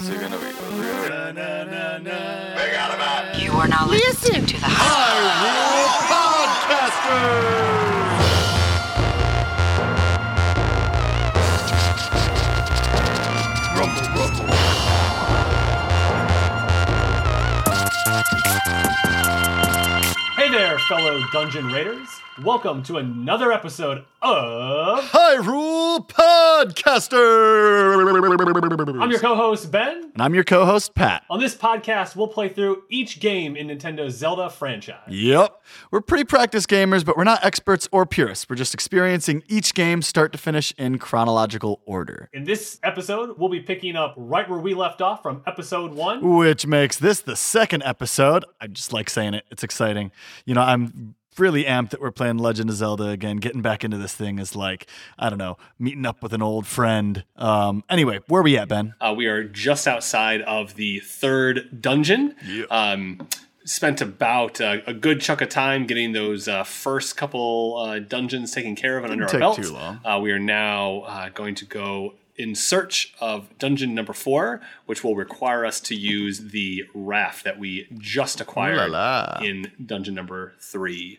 What's it gonna be? What's it gonna be? You are now listening to the Hyrule Podcaster. Hey there, fellow dungeon raiders. Welcome to another episode of. Hyrule Podcaster. I'm your co host, Ben. and I'm your co-host Pat. On this podcast, we'll play through each game in Nintendo's Zelda franchise. Yep, we're pretty practiced gamers, but we're not experts or purists. We're just experiencing each game start to finish in chronological order, In this episode, we'll be picking up right where we left off from episode one. which makes this the second episode. I just like saying it; it's exciting. You know, I'm really amped that we're playing Legend of Zelda again. Getting back into this thing is like I don't know, meeting up with an old friend. Um, anyway, where are we at, Ben? Uh, we are just outside of the third dungeon. Um, spent about uh, a good chunk of time getting those uh, first couple uh, dungeons taken care of and under our belt. too long. Uh, we are now uh, going to go in search of dungeon number four, which will require us to use the raft that we just acquired la la. in dungeon number three.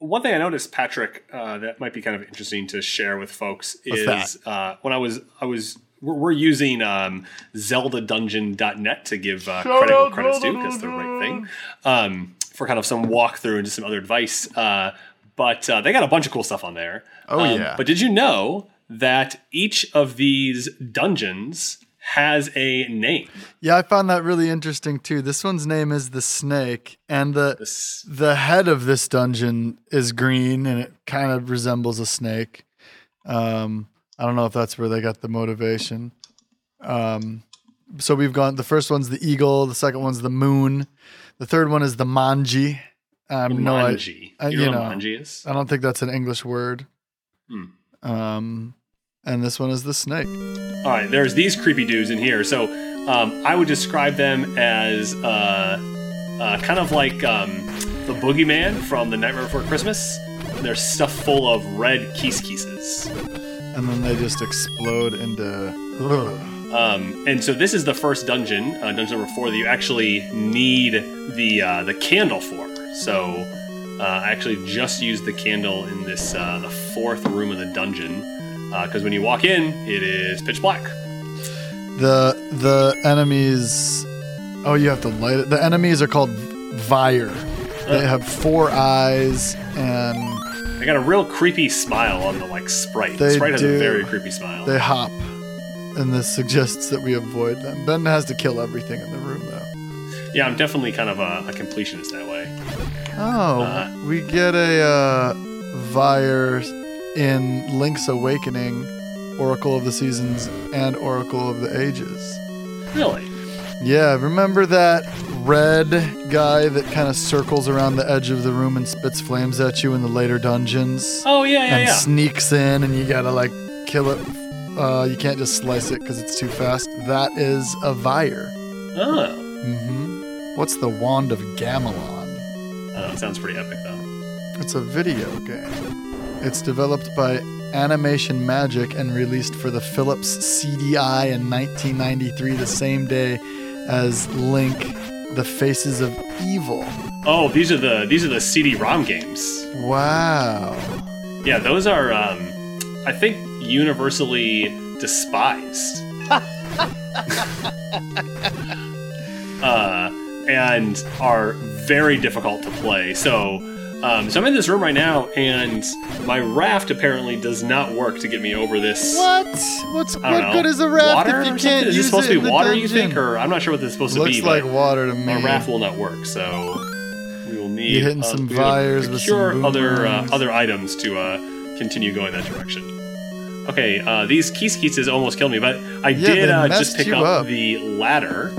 One thing I noticed, Patrick, uh, that might be kind of interesting to share with folks What's is uh, when I was I was we're, we're using um, ZeldaDungeon.net to give uh, credit where credit's due because it's the right thing um, for kind of some walkthrough and just some other advice. Uh, but uh, they got a bunch of cool stuff on there. Oh, Um, yeah. But did you know that each of these dungeons has a name? Yeah, I found that really interesting too. This one's name is the Snake, and the This- the head of this dungeon is green, and it kind of resembles a snake. Um, I don't know if that's where they got the motivation. Um, so we've gone. The first one's the eagle. The second one's the moon. The third one is the manji. Um, no, I, Manji. I- you you know know. what manji is? I don't think that's an English word. Hmm. Um, and this one is the snake. All right, there's these creepy dudes in here. So um, I would describe them as uh, uh, kind of like um, the boogeyman from The Nightmare Before Christmas. They're stuffed full of red keys keeses. And then they just explode into. Um, and so this is the first dungeon, uh, dungeon number four, that you actually need the uh, the candle for. So uh, I actually just used the candle in this uh, the fourth room of the dungeon because when you walk in, it is pitch black. The the enemies. Oh, you have to light it. The enemies are called Vire. They have four eyes, and They got a real creepy smile on the like sprite. They the sprite has a very creepy smile. they hop. And this suggests that we avoid them. Ben has to kill everything in the room, though. yeah, I'm definitely kind of a, a completionist that way. Oh, Uh, we get a uh, Vire in Link's Awakening, Oracle of the Seasons, and Oracle of the Ages. Really? Yeah, remember that red guy that kind of circles around the edge of the room and spits flames at you in the later dungeons? Oh yeah, yeah, and yeah. sneaks in, and you gotta like kill it. Uh, you can't just slice it because it's too fast. That is a Vire. oh, hmm What's the Wand of Gamelon? I don't know, it sounds pretty epic though. It's a video game. It's developed by Animation Magic and released for the Philips CDI in 1993, the same day as Link: The Faces of Evil. Oh, these are the these are the CD-ROM games. Wow. Yeah, those are um, I think universally despised. uh, and are very difficult to play. So, um, so I'm in this room right now, and my raft apparently does not work to get me over this. What? What's what know. good is a raft water if you can't something? Is use this supposed it to be water? You think, or I'm not sure what this is supposed to be. Looks like but water to me. my raft will not work, so we will need You hitting uh, some gotta with some other uh, other items to uh, continue going that direction. Okay, uh, these Keeskieses almost killed me, but I Yeah, did uh, just pick up, up. the ladder,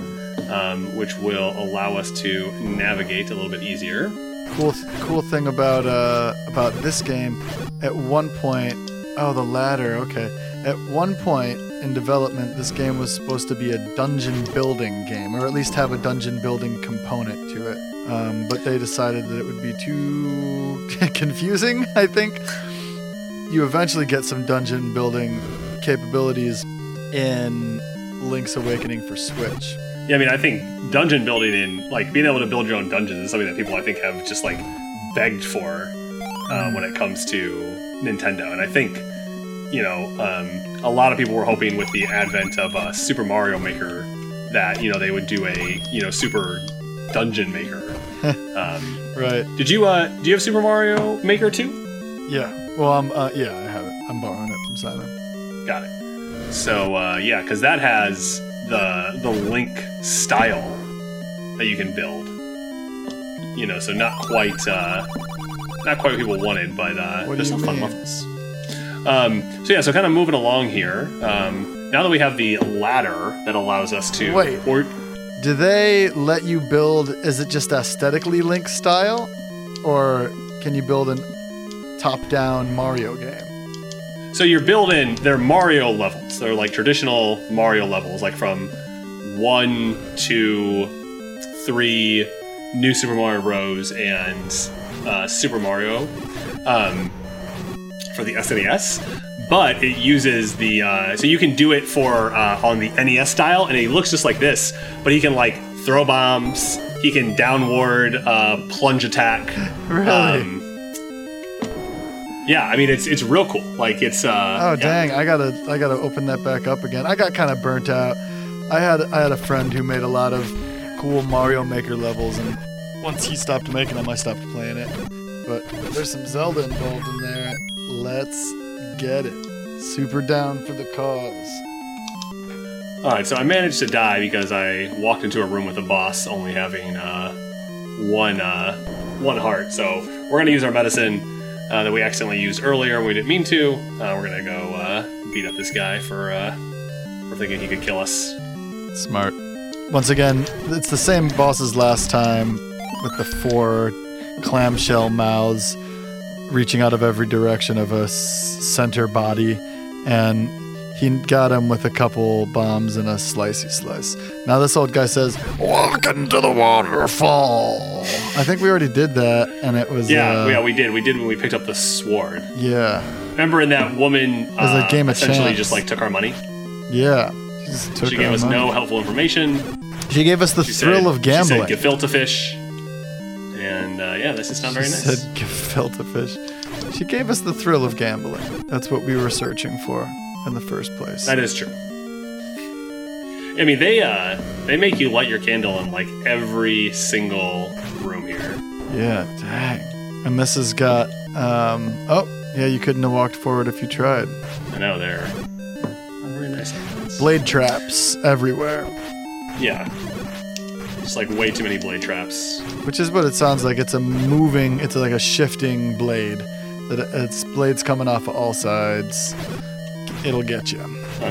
um, which will allow us to navigate a little bit easier. Cool cool thing about uh about this game at one point oh the ladder okay. At one point in development this game was supposed to be a dungeon building game or at least have a dungeon building component to it. Um, but they decided that it would be too confusing i think. You eventually get some dungeon building capabilities in Link's Awakening for Switch. Yeah, I mean, I think dungeon building in like being able to build your own dungeons is something that people I think have just like begged for uh, when it comes to Nintendo, and I think you know um, a lot of people were hoping with the advent of uh, Super Mario Maker that you know they would do a you know Super Dungeon Maker. um, Right. did you uh, do you have Super Mario Maker too? Yeah. Well, I'm. Uh, yeah, I have it. I'm borrowing it from Simon. Got it. So uh, yeah, because that has the the Link style that you can build. You know, so not quite uh, not quite what people wanted, but uh, there's some fun levels. Um, so yeah, so kind of moving along here. Um, now that we have the ladder that allows us to Wait. or Do they let you build? Is it just aesthetically Link style, or can you build an top-down Mario game? So you're building they're Mario levels. They're like traditional Mario levels, like from one to three, New Super Mario Bros. and uh, Super Mario um, for the SNES. But it uses the uh, so you can do it for uh, on the NES style, and he looks just like this. But he can like throw bombs. He can downward uh, plunge attack. Really? Um, yeah, I mean it's it's real cool. Like it's uh Oh yeah. dang! I gotta I gotta open that back up again. I got kind of burnt out. I had I had a friend who made a lot of cool Mario Maker levels, and once he stopped making them, I stopped playing it. But there's some Zelda involved in there. Let's get it. Super down for the cause. All right, so I managed to die because I walked into a room with a boss only having uh, one uh, one heart. So we're gonna use our medicine uh, that we accidentally used earlier and we didn't mean to. Uh, we're gonna go uh, beat up this guy for uh, for thinking he could kill us. Smart. Once again, it's the same boss as last time with the four clamshell mouths reaching out of every direction of a s- center body. And he got him with a couple bombs and a slicey slice. Now this old guy says, Walk into the waterfall. I think we already did that, and it was. Yeah, uh, yeah, we did. We did when we picked up the sword. yeah. Remember, in that woman was a uh, game of essentially chance. just like took our money. Yeah. She just took She our gave us money. no helpful information. She gave us the She thrill said, of gambling. She said gefilte fish. And uh, yeah, this is not very she nice. said gefilte fish. She gave us the thrill of gambling. That's what we were searching for in the first place. That is true. I mean, they uh, they make you light your candle in like every single room here. yeah, dang. And this has got, um, oh, yeah, you couldn't have walked forward if you tried. I know they're very nice. Blade traps everywhere, Yeah, just like way too many blade traps. which is what it sounds like. It's a moving, it's like a shifting blade. That it's blades coming off of all sides. It'll get you.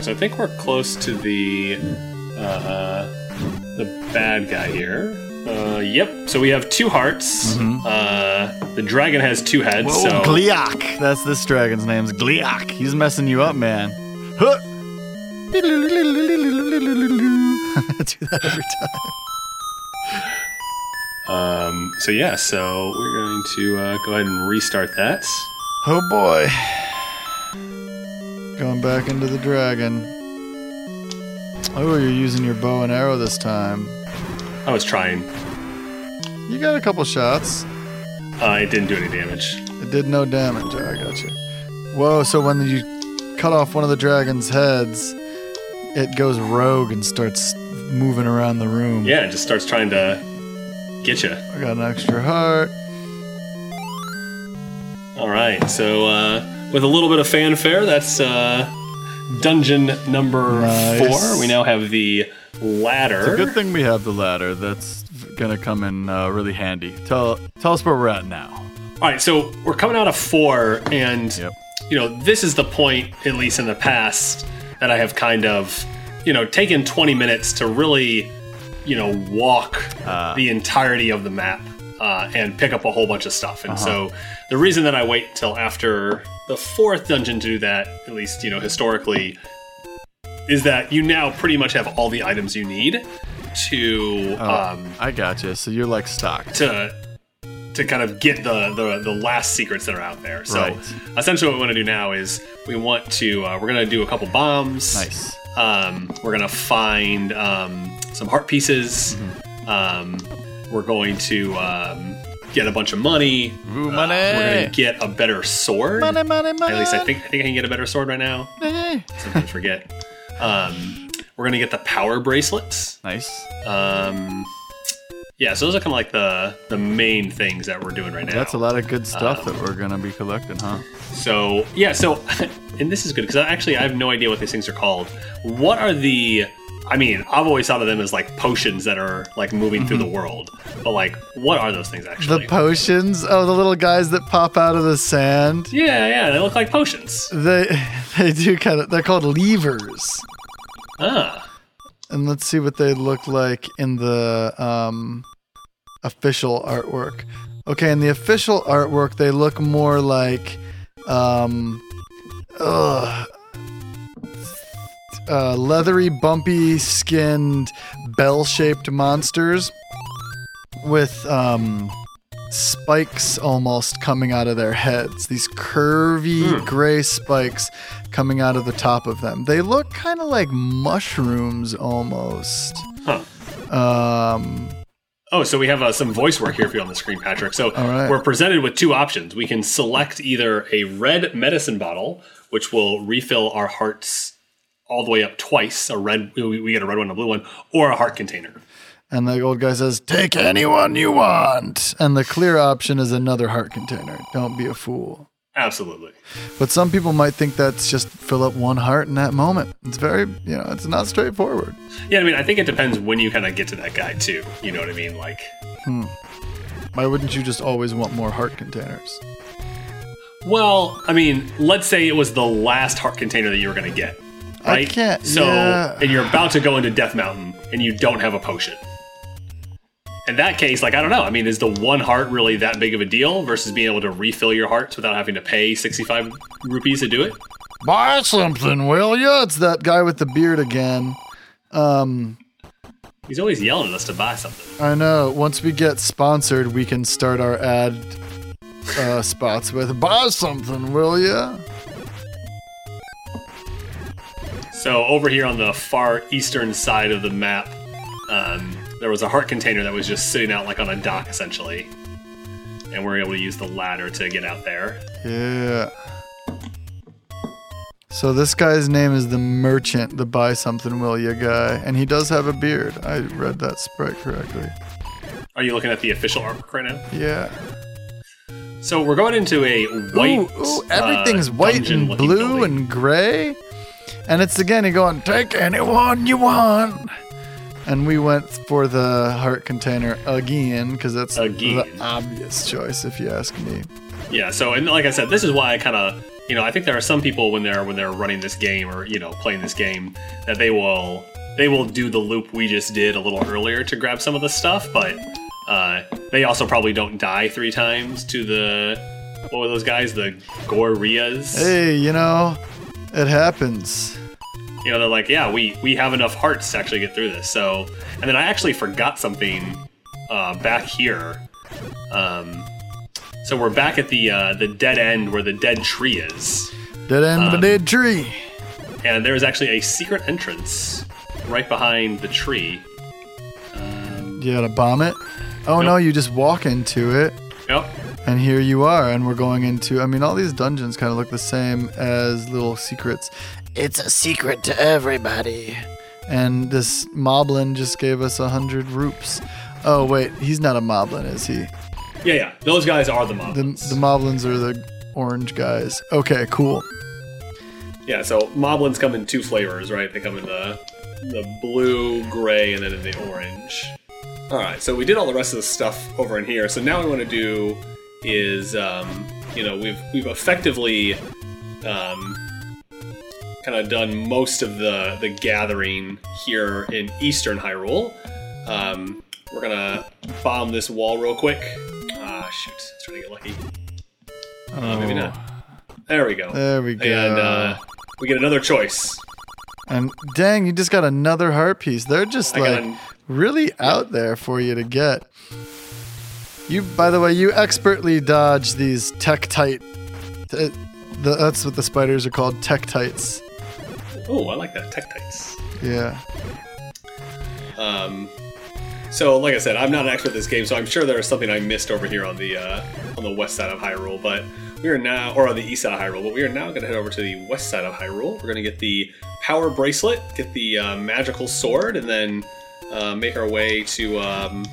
So I think we're close to the uh, the bad guy here. Uh, yep. So we have two hearts. Uh, the dragon has two heads. Mm-hmm. Whoa, so Gleeok. That's this dragon's name's Gleeok. He's messing you up, man. Huh. Do that every time. um, so yeah. So we're going to uh, go ahead and restart that. Oh boy. Going back into the dragon. Oh, you're using your bow and arrow this time. I was trying. You got a couple shots. Uh, it didn't do any damage. It did no damage. Oh, I got you. Whoa, so when you cut off one of the dragon's heads, it goes rogue and starts moving around the room. Yeah, it just starts trying to get you. I got an extra heart. All right. So uh, with a little bit of fanfare, that's uh, dungeon number Nice. four. We now have the ladder. It's a good thing we have the ladder. That's gonna come in uh, really handy. Tell tell us where we're at now. All right, so we're coming out of four, and Yep. you know this is the point, at least in the past, that I have kind of, you know, taken 20 minutes to really, you know, walk Ah. the entirety of the map uh, and pick up a whole bunch of stuff. And so the reason that I wait till after the fourth dungeon to do that, at least you know historically, is that you now pretty much have all the items you need to Oh, um, I gotcha. So you're like stocked. to to kind of get the, the the last secrets that are out there. So Right. essentially, what we want to do now is we want to uh, we're gonna do a couple bombs. Nice. Um, we're gonna find um, some heart pieces. Um, we're going to um, get a bunch of money. Ooh, Uh, we're gonna get a better sword. Money, money, money. At least I think I think I can get a better sword right now. Sometimes forget. Um, we're gonna get the power bracelets. Nice. Um, yeah, so those are kind of like the the main things that we're doing right now. That's a lot of good stuff Um, that we're gonna be collecting, huh? So yeah, so and this is good because actually I have no idea what these things are called. What are the? I mean, I've always thought of them as like potions that are like moving through the world, but like, what are those things actually? The potions. Oh, the little guys that pop out of the sand. yeah, yeah, they look like potions. They they do kind of. They're called Leevers. Ah, And let's see what they look like in the um, official artwork. Okay, in the official artwork, they look more like um, ugh, uh, leathery, bumpy skinned, bell shaped monsters with um, spikes almost coming out of their heads. These curvy Hmm. gray spikes coming out of the top of them. They look kind of like mushrooms almost. huh. Um, Oh, so we have uh, some voice work here for you on the screen, Patrick. So right. we're presented with two options. We can select either a red medicine bottle, which will refill our hearts all the way up twice. A red, we we get a red one, a blue one, or a heart container. and the old guy says, "Take anyone you want." And the clear option is another heart container. Don't be a fool. Absolutely. But some people might think that's just fill up one heart in that moment. It's very, you know, it's not straightforward. Yeah, I mean, I think it depends when you kind of get to that guy too. You know what I mean? Like, hmm. Why wouldn't you just always want more heart containers? well, I mean, let's say it was the last heart container that you were going to get, I right? can't- So, yeah. and you're about to go into Death Mountain, and you don't have a potion. In that case, like I don't know. I mean, is the one heart really that big of a deal versus being able to refill your hearts without having to pay sixty-five rupees to do it? Buy something, will ya? It's that guy with the beard again. Um, He's always yelling at us to buy something. I know. Once we get sponsored, we can start our ad uh, spots with "Buy something, will ya?" So over here on the far eastern side of the map, um, there was a heart container that was just sitting out like on a dock essentially, and we're able to use the ladder to get out there. Yeah. So this guy's name is the merchant, the buy something will ya guy, and he does have a beard. I read that sprite correctly. Are you looking at the official artwork right now? Yeah. So we're going into a white. ooh, ooh, everything's uh, white and blue building. and gray. And it's again, he going, take anyone you want. And we went for the heart container again, because that's Again. the obvious choice, if you ask me. Yeah. So and like I said, this is why I kind of you know I think there are some people when they're when they're running this game or you know playing this game that they will they will do the loop we just did a little earlier to grab some of the stuff, but uh, they also probably don't die three times to the what were those guys the Goriyas. Hey, you know, it happens. you know they're like yeah we we have enough hearts to actually get through this. So and then i actually forgot something uh, back here. Um, so we're back at the uh, the dead end where the dead tree is. Dead end of a Um, dead tree. and there's actually a secret entrance right behind the tree. You gotta bomb it? Oh no, you just walk into it, yep and here you are, and we're going into. I mean, all these dungeons kind of look the same as little secrets. It's a secret to everybody. And this moblin just gave us a hundred roops. Oh wait, he's not a moblin, is he? yeah yeah those guys are the The moblins the moblins are the orange guys. Okay, cool. yeah so moblins come in two flavors right they come in the the blue gray and then in the orange all right so we did all the rest of the stuff over in here so now we want to do is um, you know we've we've effectively um, kind of done most of the the gathering here in eastern hyrule um, we're gonna bomb this wall real quick ah shoot let's try to get lucky uh, maybe not there we go There we go. and uh, we get another choice. And dang, you just got another heart piece. They're just I like an- really out there for you to get. You, by the way, you expertly dodge these Tektite. uh, the, that's what the spiders are called, Tektites. Oh, I like that. Tektites. Yeah. Um, so, like I said, I'm not an expert at this game, so I'm sure there is something I missed over here on the uh, on the west side of Hyrule. But we are now, or on the east side of Hyrule, but we are now going to head over to the west side of Hyrule. We're going to get the power bracelet, get the uh, magical sword, and then uh, make our way to um,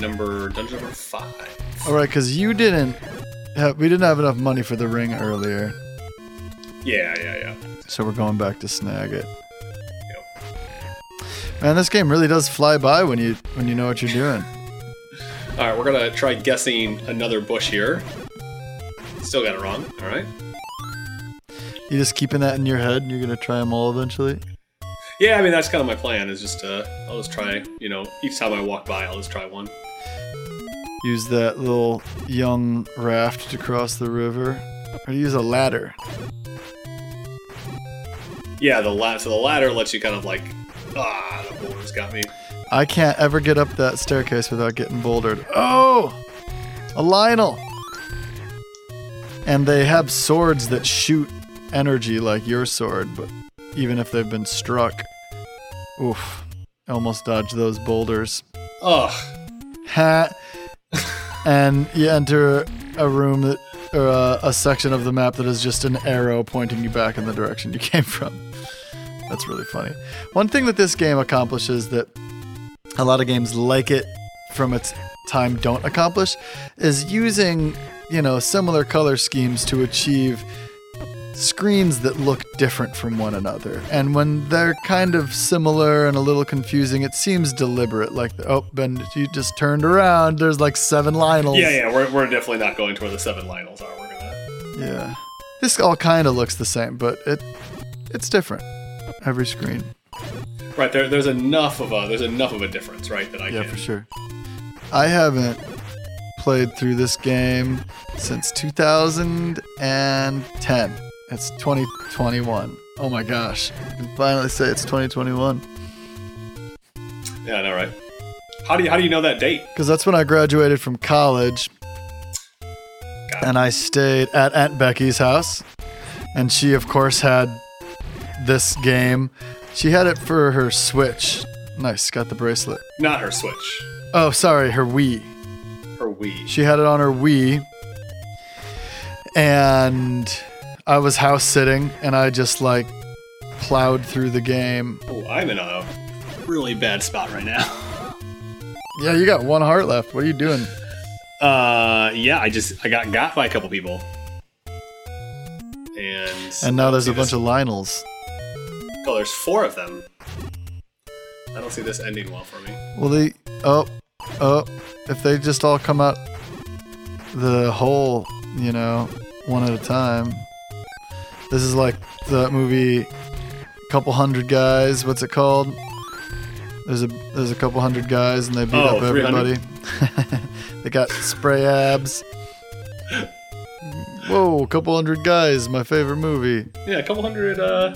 number dungeon number five. All right, because you didn't. Have, we didn't have enough money for the ring earlier, Yeah, yeah, yeah. so we're going back to snag it. Man, this game really does fly by when you when you know what you're doing. All right, we're gonna try guessing another bush here. Still got it wrong. All right. You just keeping that in your head, and you're gonna try them all eventually. Yeah, I mean that's kind of my plan. Is just uh, I'll just try. You know, each time I walk by, I'll just try one. Use that little young raft to cross the river, or use a ladder. Yeah, the la- so the ladder lets you kind of like ah, the boulders got me. I can't ever get up that staircase without getting bouldered. Oh, a Lynel. And they have swords that shoot energy like your sword, but even if they've been struck, oof, I almost dodged those boulders. Ugh. Ha. And you enter a room that, or a, a section of the map that is just an arrow pointing you back in the direction you came from. That's really funny. One thing that this game accomplishes that a lot of games like it from its time don't accomplish is using, you know, similar color schemes to achieve screens that look different from one another. And when they're kind of similar and a little confusing, it seems deliberate. Like, oh, Ben, you just turned around. There's like seven Lynels. Yeah, yeah, we're, we're definitely not going to where the seven Lynels are. We're gonna. Yeah. This all kind of looks the same, but it it's different. Every screen. Right there, there's enough of a there's enough of a difference, right? That I Yeah, can. for sure. I haven't played through this game since 2010. It's 2021. Oh my gosh. I can finally say it's 2021. Yeah, I know, right? How do you how do you know that date? Because that's when I graduated from college. And I stayed at Aunt Becky's house. And she, of course, had this game. She had it for her Switch. Nice, got the bracelet. Not her Switch, Oh, sorry, her Wii. her Wii. She had it on her Wii. And I was house sitting and I just like plowed through the game. Oh, I'm in a really bad spot right now. Yeah, you got one heart left. What are you doing? Uh, yeah, I just I got got by a couple people, and And now there's a bunch this- of Lynels. oh, there's four of them. I don't see this ending well for me. Well, they. Oh, oh. If they just all come out the hole, you know, one at a time. This is like the movie Couple Hundred Guys. What's it called? There's a there's a couple hundred guys and they beat Oh, up everybody. they got spray abs. Whoa, a couple hundred guys, my favorite movie. Yeah, a couple hundred. Uh,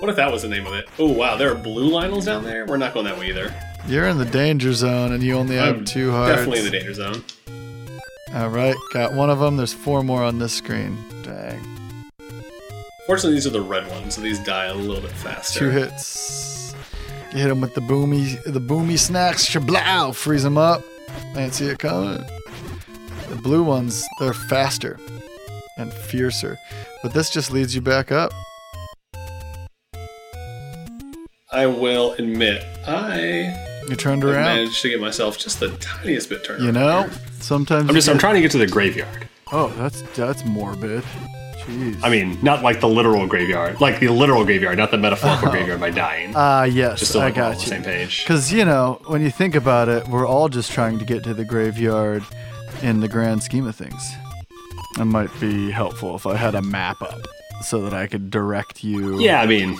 what if that was the name of it? Oh wow, there are blue Lynels down there. We're not going that way either. You're in the danger zone and you only have I'm two hearts. Definitely in the danger zone. All right, got one of them. There's four more on this screen. Dang. Fortunately, these are the red ones, so these die a little bit faster. Two hits. You hit them with the boomy, the boomy snacks. Shablow, freeze them up. Can't see it coming. The blue ones, they're faster and fiercer, but this just leads you back up. I will admit, I You turned around. managed to get myself just the tiniest bit turned. You know, here. sometimes I'm just you I'm trying to get to the graveyard. Oh, that's that's morbid. Jeez. I mean, not like the literal graveyard, like the literal graveyard, not the metaphorical graveyard by dying. ah, yes, just so I like we're all on got the you. same page. Because, you know, when you think about it, we're all just trying to get to the graveyard in the grand scheme of things. It might be helpful if I had a map up so that I could direct you, Yeah, I mean,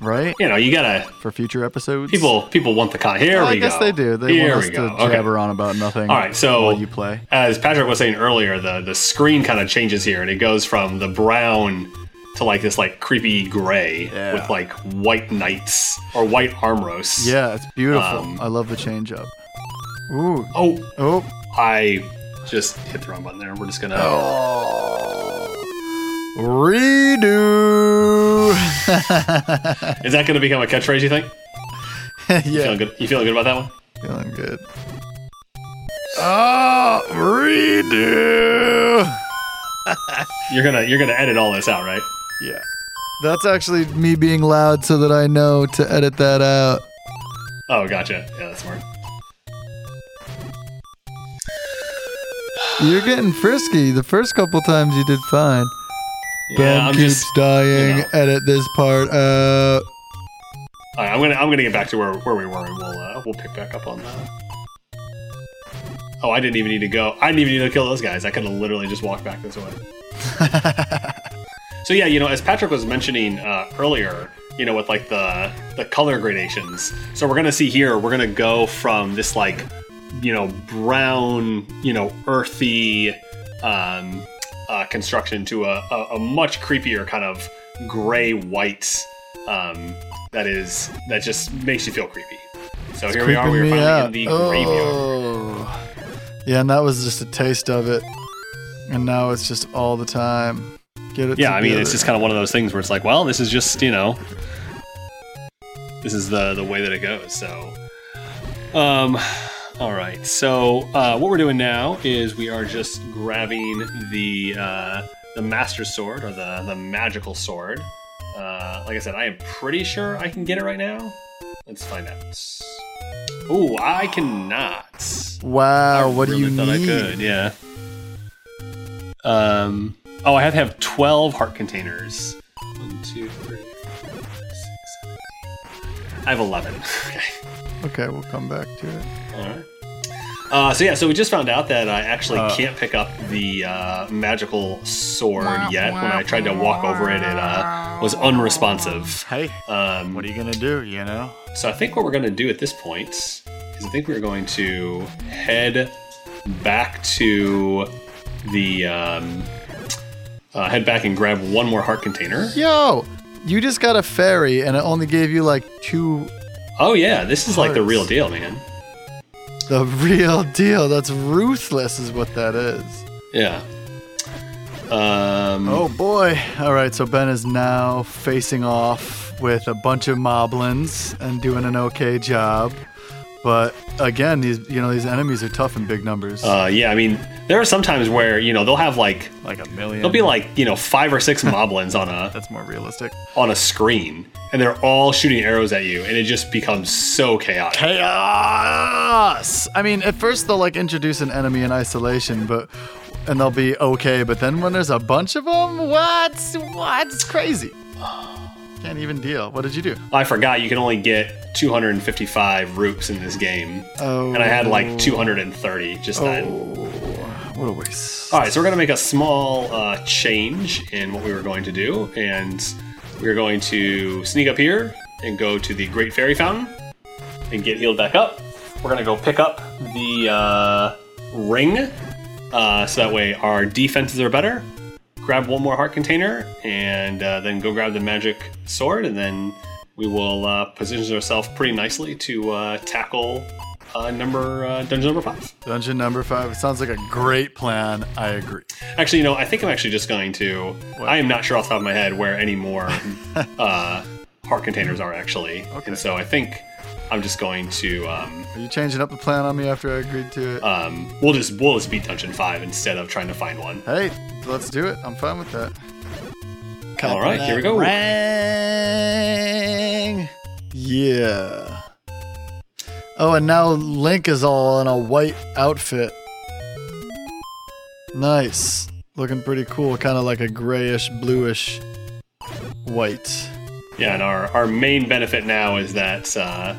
right? you know, you gotta For future episodes. people people want the con. Here I we guess go. they do. They Here want us to Okay. jabber on about nothing All right, so while you play. as Patrick was saying earlier, the the screen kind of changes here, and it goes from the brown to like this like creepy gray Yeah. with like white knights or white Armos. Yeah, it's beautiful. Um, I love the change up. Ooh. Oh, Oh. I just hit the wrong button there. We're just gonna. Redo. Is that going to become a catchphrase? You think? You yeah, feeling good? You feeling good about that one? feeling good. Oh, redo. You're gonna you're gonna edit all this out, right? Yeah, that's actually me being loud so that I know to edit that out. Oh, gotcha. Yeah, that's smart. You're getting frisky. The first couple times you did fine. Yeah, ben I'm keeps just. dying. you know. Edit this part out. All right, I'm gonna I'm gonna get back to where, where we were, and we'll uh, we'll pick back up on that. Oh, I didn't even need to go. I didn't even need to kill those guys. I could have literally just walked back this way. So yeah, you know, as Patrick was mentioning uh, earlier, you know, with like the the color gradations. So we're gonna see here, we're gonna go from this like, you know, brown, you know, earthy um, uh, construction to a, a, a much creepier kind of gray white. Um, that is that just makes you feel creepy. So here we are. We are finally out. in the graveyard. Oh. Yeah, and that was just a taste of it. And now it's just all the time. Get it Yeah, I mean, it's just kind of one of those things where it's like, well, this is just you know, this is the the way that it goes. So, um, all right. So uh, what we're doing now is we are just grabbing the uh, the master sword or the the magical sword. Uh, like I said, I am pretty sure I can get it right now. Let's find out. Oh, I cannot. Wow, I what do you thought need? I could, yeah. Um. Oh, I have to have twelve heart containers. One, two, three, four, five, six, seven, eight. I have eleven. okay. Okay, we'll come back to it. All right. Uh, so yeah, so we just found out that I actually Uh. can't pick up the uh, magical sword yet. When I tried to walk over it, it uh, was unresponsive. Hey, Um, what are you gonna do? You know? So I think what we're going to do at this point is I think we're going to head back to the um, uh, head back and grab one more heart container. Yo, you just got a fairy and it only gave you like two. Oh yeah, this is like the real deal, man. The real deal. That's ruthless, is what that is. Yeah. Um, Oh boy. All right, so Ben is now facing off with a bunch of moblins and doing an okay job. But again, these you know these enemies are tough in big numbers. Uh, yeah, I mean, there are some times where you know they'll have like Like a million. They'll be like you know five or six moblins on a That's more realistic. on a screen, and they're all shooting arrows at you, and it just becomes so chaotic. chaos. I mean, at first they'll like introduce an enemy in isolation, but and they'll be okay. But then when there's a bunch of them, what? What? It's crazy. Can't even deal. What did you do? I forgot you can only get 255 roops in this game. Oh, and I had like 230 just then. what a waste. All right, so we're going to make a small uh, change in what we were going to do, and we're going to sneak up here and go to the Great Fairy Fountain and get healed back up. We're going to go pick up the uh, ring, uh, so that way our defenses are better. Grab one more heart container, and uh, then go grab the magic sword, and then we will uh, position ourselves pretty nicely to uh, tackle uh, number uh, dungeon number five. Dungeon number five. It sounds like a great plan. I agree. Actually, you know, I think I'm actually just going to. I am not sure off the top of my head where any more uh, heart containers are actually, Okay. and so I think I'm just going to. Um, Are you changing up the plan on me after I agreed to it? um, we'll just we'll just beat Dungeon Five instead of trying to find one. hey, let's do it. I'm fine with that. All right, here we go. Rang. Yeah. Oh, and now Link is all in a white outfit. Nice. Looking pretty cool. Kind of like a grayish, bluish white. Yeah, and our our main benefit now is that uh,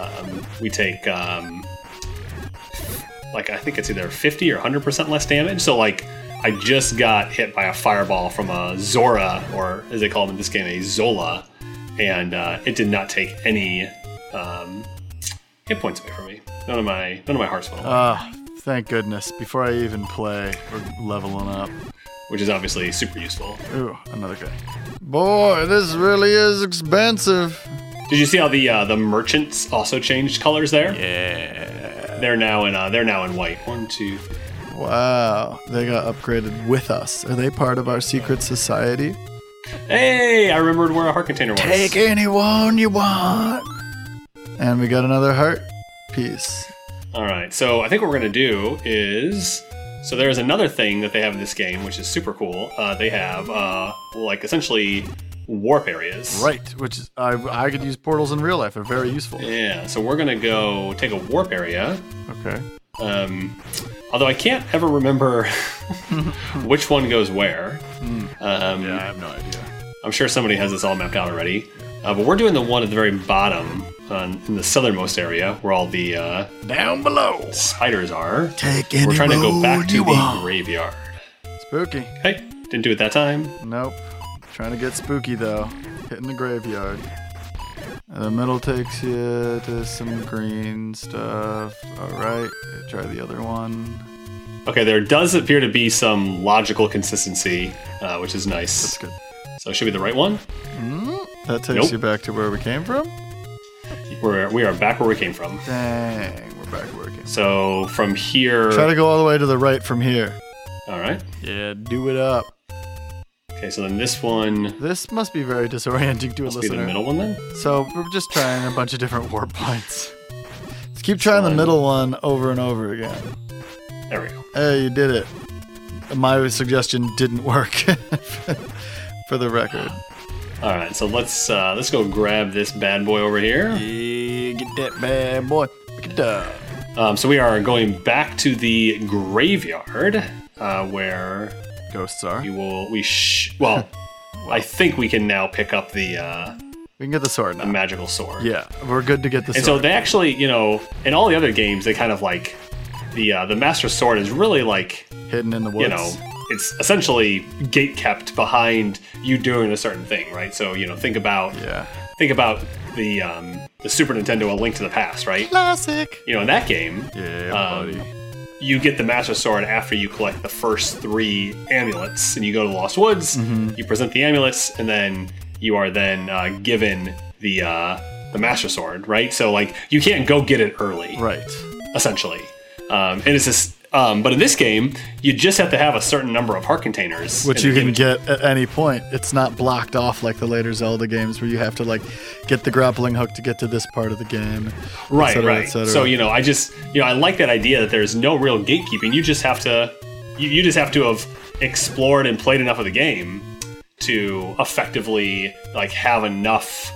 um, we take um, like I think it's either 50 or 100 percent less damage. So like I just got hit by a fireball from a Zora, or as they call them in this game, a Zola, and uh, it did not take any um, hit points away from me. None of my none of my hearts went away, Ah, thank goodness. Before I even play, we're leveling up. which is obviously super useful. Ooh, another guy. Boy, this really is expensive. Did you see how the uh, the merchants also changed colors there? Yeah. They're now in uh, they're now in white. One, two, Wow, they got upgraded with us. Are they part of our secret society? Hey, I remembered where a heart container was. Take anyone you want. And we got another heart piece. All right, so I think what we're gonna do is so there's another thing that they have in this game, which is super cool. Uh, they have uh, like essentially warp areas. Right, which is I I could use portals in real life. They're very useful. Yeah, so we're gonna go take a warp area. Okay. Um, although I can't ever remember which one goes where. Um, Yeah, I have no idea. I'm sure somebody has this all mapped out already. Uh, but we're doing the one at the very bottom, on, in the southernmost area, where all the uh, Down below. spiders are. Take We're trying to go back to the graveyard. Spooky. Hey, didn't do it that time. Nope. Trying to get spooky though. Hitting the graveyard. And the middle takes you to some green stuff. Alright, try the other one. Okay, there does appear to be some logical consistency, uh, which is nice. That's good. So it should be the right one. That takes Nope. you back to where we came from? We're, we are back where we came from. Dang, we're back where we came So from here. Try to go all the way to the right from here. all right. Yeah, do it up. Okay, so then this one This must be very disorienting to a must be the middle one then. So we're just trying a bunch of different warp points. Let's keep trying the middle one over and over again. There we go. Hey, you did it. My suggestion didn't work. For the record. All right, so let's uh, let's go grab this bad boy over here. Yeah, get that bad boy. Pick it up. Um, so we are going back to the graveyard, uh, where Ghosts are. we will we sh- well, I think we can now pick up the uh, We can get the sword the now. magical sword. Yeah, we're good to get the sword. And so they actually, you know, in all the other games, they kind of like the uh, the master sword is really like Hidden in the woods. you know it's essentially gate kept behind you doing a certain thing, right? So you know, think about Yeah. think about the um, the Super Nintendo: A Link to the Past, right? Classic. You know, in that game, Yeah, Um, buddy. You get the Master Sword after you collect the first three amulets, and you go to the Lost Woods. Mm-hmm. You present the amulets, and then you are then uh, given the uh, the Master Sword, right? So like you can't go get it early, Right. essentially. Um, and it's just, um, but in this game, you just have to have a certain number of heart containers, Which you can get at any point. It's not blocked off like the later Zelda games where you have to like get the grappling hook to get to this part of the game. right, cetera, et right. So you know, I just, you know, I like that idea that there's no real gatekeeping. You just have to, you, you just have to have explored and played enough of the game to effectively like have enough,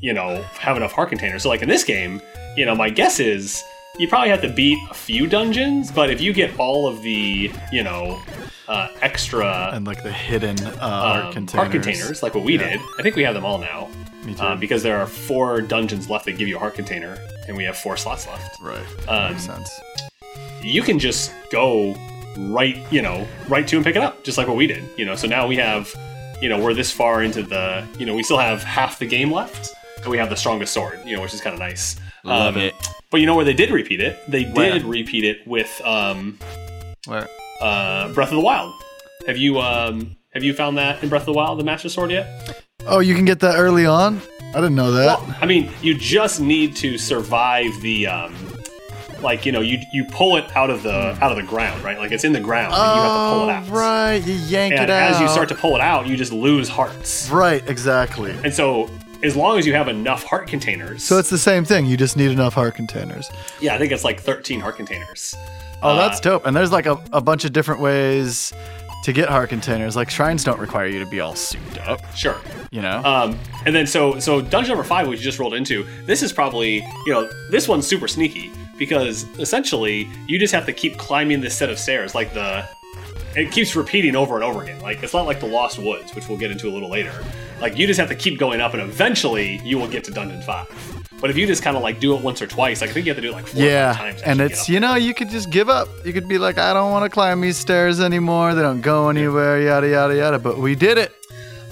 you know, have enough heart containers. So like in this game, you know, my guess is you probably have to beat a few dungeons, but if you get all of the, you know, uh, extra and like the hidden uh, um, art containers. heart containers, like what we Yeah. did. I think we have them all now. Me too. Uh, because there are four dungeons left that give you a heart container, and we have four slots left. right. Um, Makes sense. You can just go right, you know, right to and pick it up, just like what we did. You know, so now we have, you know, we're this far into the, you know, we still have half the game left, and we have the strongest sword, you know, which is kind of nice. Love Um, it. But you know where they did repeat it? They Where? did repeat it with um, Where? uh, Breath of the Wild. Have you um, have you found that in Breath of the Wild, the Master Sword yet? Oh, you can get that early on? I didn't know that. I mean, you just need to survive the um like, you know, you you pull it out of the out of the ground, right? Like it's in the ground and you have to pull it out. Oh, right. You yank And it out. as you start to pull it out, you just lose hearts. Right, exactly. And so as long as you have enough heart containers. So it's the same thing. You just need enough heart containers. yeah, I think it's like 13 heart containers. Oh, Uh, that's dope. And there's like a, a bunch of different ways to get heart containers. Like shrines don't require you to be all souped up, Sure. you know? Um, and then so so dungeon number five, which you just rolled into, this is probably you know this one's super sneaky because essentially you just have to keep climbing this set of stairs like the it keeps repeating over and over again. Like it's not like the Lost Woods, which we'll get into a little later. Like you just have to keep going up, and eventually you will get to dungeon five. But if you just kind of like do it once or twice, like I think you have to do it like four yeah. times. And it's, you know, you could just give up. You could be like, I don't want to climb these stairs anymore. They don't go anywhere, yada, yada, yada. But we did it.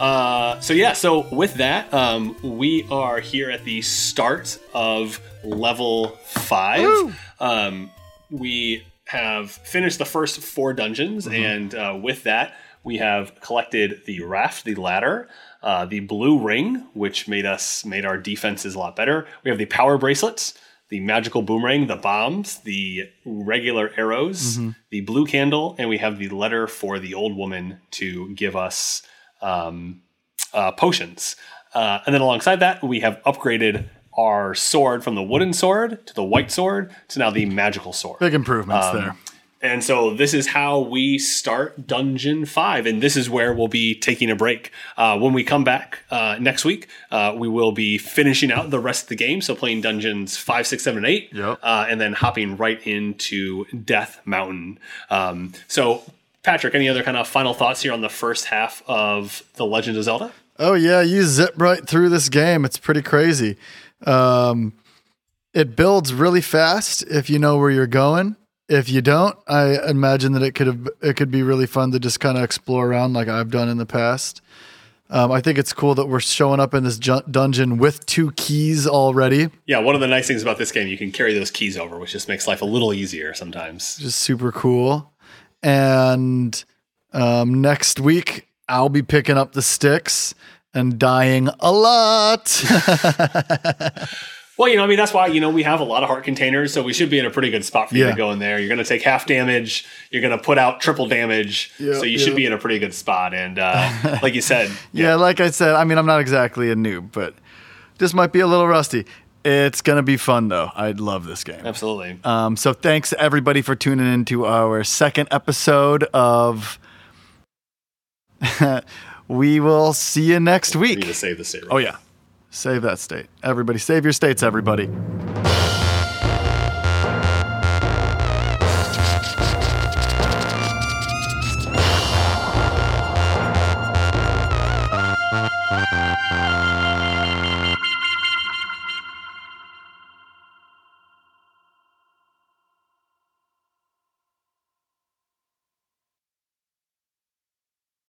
Uh, so yeah, so with that, um, we are here at the start of level five. Um, we have finished the first four dungeons, and uh, with that, we have collected the raft, the ladder, uh, the blue ring, which made us made our defenses a lot better. We have the power bracelets. The magical boomerang, the bombs, the regular arrows, the blue candle, and we have the letter for the old woman to give us um, uh, potions. Uh, and then alongside that, we have upgraded our sword from the wooden sword to the white sword to now the magical sword. Big improvements Um, there. And so this is how we start Dungeon 5. And this is where we'll be taking a break. Uh, when we come back uh, next week, uh, we will be finishing out the rest of the game. So playing Dungeons 5, 6, 7, and 8. Yep. Uh, and then hopping right into Death Mountain. Um, so, Patrick, any other kind of final thoughts here on the first half of The Legend of Zelda? Oh yeah, you zip right through this game. It's pretty crazy. Um, it builds really fast if you know where you're going. If you don't, I imagine that it could have it could be really fun to just kind of explore around like I've done in the past. Um, I think it's cool that we're showing up in this ju- dungeon with two keys already. Yeah, one of the nice things about this game, you can carry those keys over, which just makes life a little easier sometimes. just super cool. And um, next week, I'll be picking up the sticks and dying a lot. Well, you know, I mean, that's why, you know, we have a lot of heart containers, so we should be in a pretty good spot for you Yeah. to go in there. You're going to take half damage, you're going to put out triple damage, Yeah, so you yeah. should be in a pretty good spot. And uh, like you said, yeah, like I said, I mean, I'm not exactly a noob, but this might be a little rusty. It's going to be fun, though. I love this game. absolutely. Um, so thanks everybody for tuning in to our second episode of. we will see you next We week. need to save the state. Oh yeah, save that state. Everybody, save your states. Everybody.